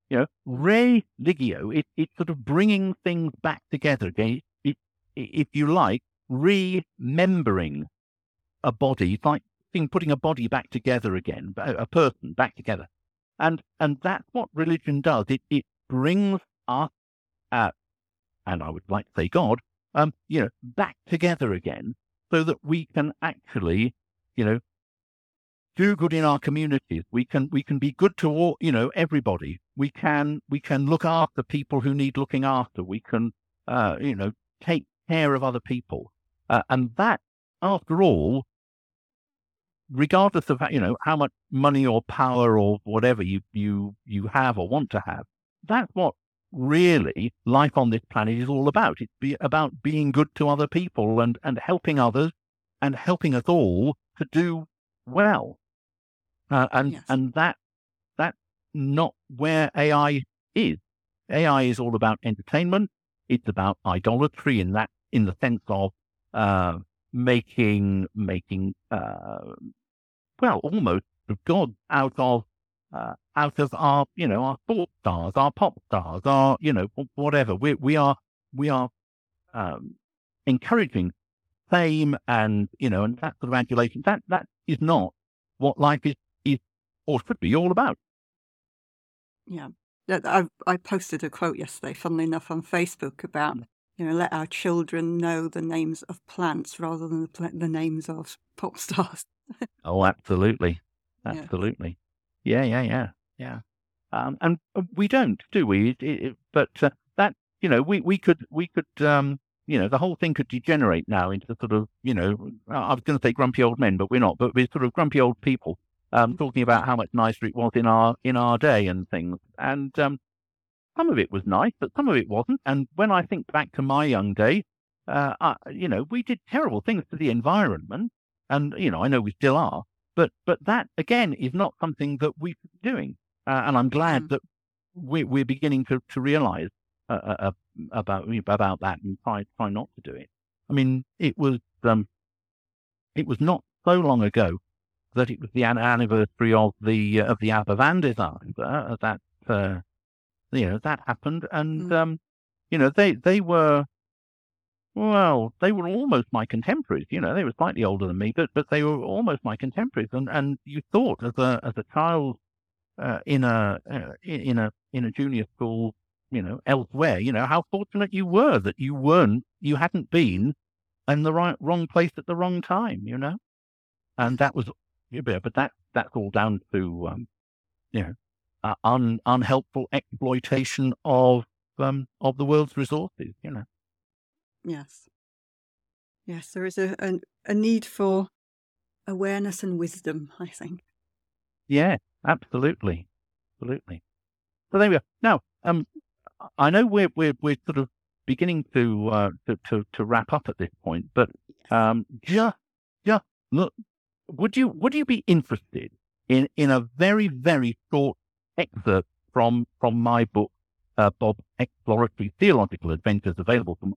You know, re ligio, it, it's sort of bringing things back together again. It, it, if you like, remembering a body, it's like putting a body back together again, a a person back together. And, and that's what religion does. It, it brings us, uh, and I would like to say God, um, you know, back together again so that we can actually, you know, do good in our communities. We can we can be good to all you know everybody. We can we can look after people who need looking after. We can uh, you know take care of other people, uh, and that after all, regardless of you know how much money or power or whatever you you you have or want to have, that's what really life on this planet is all about. It's be, about being good to other people and and helping others and helping us all to do well. Uh, and Yes. and that that's not where AI is. AI is all about entertainment. It's about idolatry in that in the sense of uh, making making uh, well almost of God out of uh, out of our you know our sports stars, our pop stars, our you know whatever. We we are we are um, encouraging fame and you know and that sort of adulation. That that is not what life is is or should be all about. Yeah. Yeah, I I posted a quote yesterday, funnily enough, on Facebook about Mm. you know let our children know the names of plants rather than the, the names of pop stars. [laughs] Oh, absolutely, absolutely. Yeah, yeah, yeah, yeah. Yeah. Um, and uh, we don't, do we? It, it, it- but uh, that you know, we we could we could um, you know, the whole thing could degenerate now into the sort of you know, I was going to say grumpy old men, but we're not. But we're sort of grumpy old people um, talking about how much nicer it was in our in our day and things. And um, some of it was nice, but some of it wasn't. And when I think back to my young day, uh, I, you know, we did terrible things to the environment, and you know, I know we still are. But but that again is not something that we're doing, uh, and I'm glad Mm. that we, we're beginning to to realise uh, uh, uh, about about that and try try not to do it. I mean, it was um, it was not so long ago that it was the anniversary of the uh, of the Aberfan disaster that uh, you know that happened, and Mm. um, you know they they were well they were almost my contemporaries. You know they were slightly older than me, but but they were almost my contemporaries, and and you thought as a as a child uh, in a uh, in a in a junior school, you know elsewhere, you know how fortunate you were that you weren't you hadn't been in the right wrong place at the wrong time. You know, and that was yeah, but but that that's all down to um, you know uh, un, unhelpful exploitation of um, of the world's resources. You know, Yes. Yes, there is a, a a need for awareness and wisdom. I think. yeah, absolutely, absolutely. So there we are. Now, um, I know we're we're we're sort of beginning to uh, to, to to wrap up at this point, but um, just just look, would you would you be interested in in a very very short excerpt from from my book, uh, Bob Exploratory Theological Adventures, available from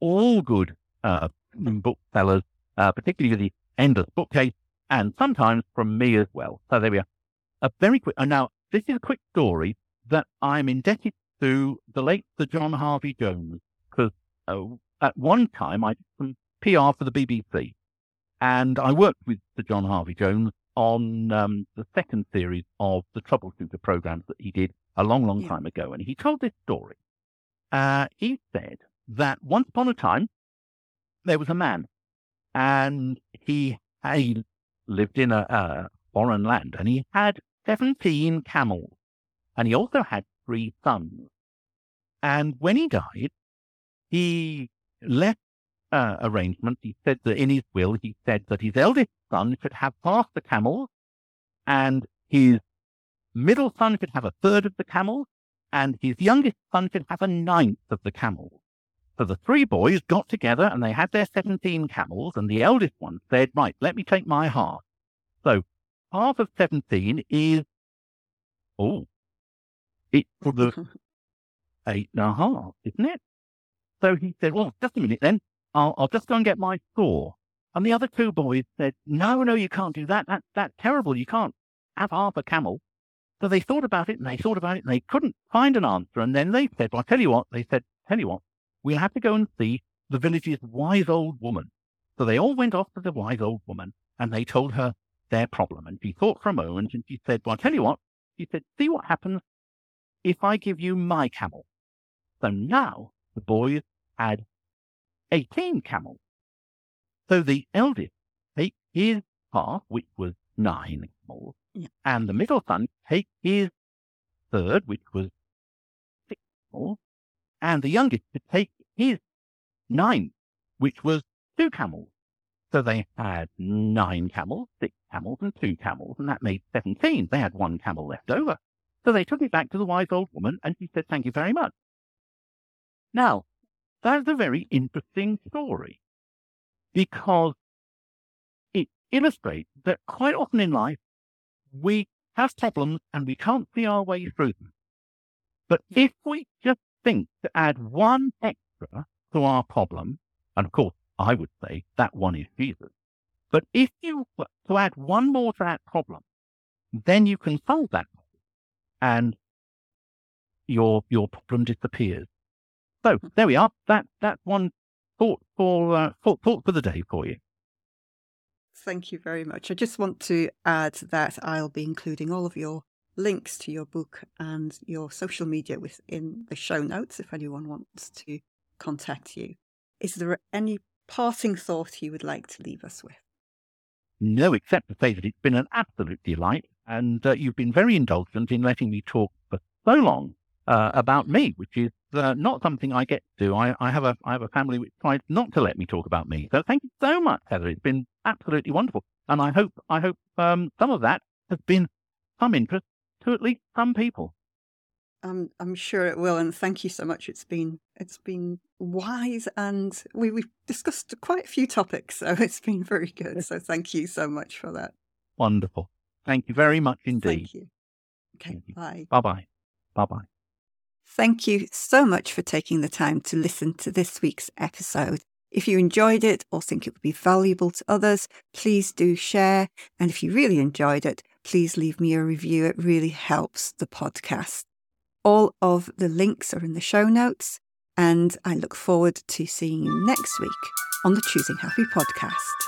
all good uh, booksellers, uh, particularly the Endless Bookcase, and sometimes from me as well. So there we are. A very quick. And now this is a quick story that I'm indebted to the late Sir John Harvey Jones because uh, at one time I did some PR for the BBC, and I worked with Sir John Harvey Jones on um, the second series of the Troubleshooter programs that he did a long, long yeah. time ago. And he told this story. Uh, he said that once upon a time, there was a man and he, he lived in a, a foreign land and he had 17 camels and he also had three sons. And when he died, he left uh. He said that in his will, he said that his eldest son should have half the camels and his middle son should have a third of the camels and his youngest son should have a ninth of the camels. So the three boys got together and they had their 17 camels and the eldest one said, right, let me take my half. So half of 17 is, oh, it's for the [laughs] eight and a half, isn't it? So he said, well, just a minute then. I'll, I'll just go and get my saw. And the other two boys said, no, no, you can't do that. That, that's terrible. You can't have half a camel. So they thought about it and they thought about it and they couldn't find an answer. And then they said, well, I'll tell you what, they said, tell you what, we'll have to go and see the village's wise old woman. So they all went off to the wise old woman and they told her their problem. And she thought for a moment and she said, well, I'll tell you what, she said, see what happens if I give you my camel. So now the boys had 18 camels. So the eldest take his half, which was nine camels, yeah. and the middle son take his third, which was six camels, and the youngest to take his nine, which was two camels. So they had nine camels, six camels, and two camels, and that made 17. They had one camel left over. So they took it back to the wise old woman, and she said, Thank you very much. Now, that's a very interesting story because it illustrates that quite often in life we have problems and we can't see our way through them. But if we just think to add one extra to our problem, and of course, I would say that one is Jesus. But if you were to add one more to that problem, then you can solve that problem and your your problem disappears. So hmm. there we are. That that's one thought for uh, thought, thought for the day for you. Thank you very much. I just want to add that I'll be including all of your links to your book and your social media within the show notes if anyone wants to contact you. Is there any parting thought you would like to leave us with? No, except to say that it's been an absolute delight, and uh, you've been very indulgent in letting me talk for so long uh, about me, which is uh, not something I get to do. I, I, have a I have a family which tries not to let me talk about me. So thank you so much, Heather. It's been absolutely wonderful, and I hope I hope um, some of that has been some interest to at least some people. I'm I'm sure it will, and thank you so much. It's been it's been wise, and we we've discussed quite a few topics, so [laughs] it's been very good. So thank you so much for that. Wonderful. Thank you very much indeed. Thank you. Okay. Bye. Bye bye. Bye bye. Thank you so much for taking the time to listen to this week's episode. If you enjoyed it or think it would be valuable to others, please do share. And if you really enjoyed it, please leave me a review. It really helps the podcast. All of the links are in the show notes. And I look forward to seeing you next week on the Choosing Happy podcast.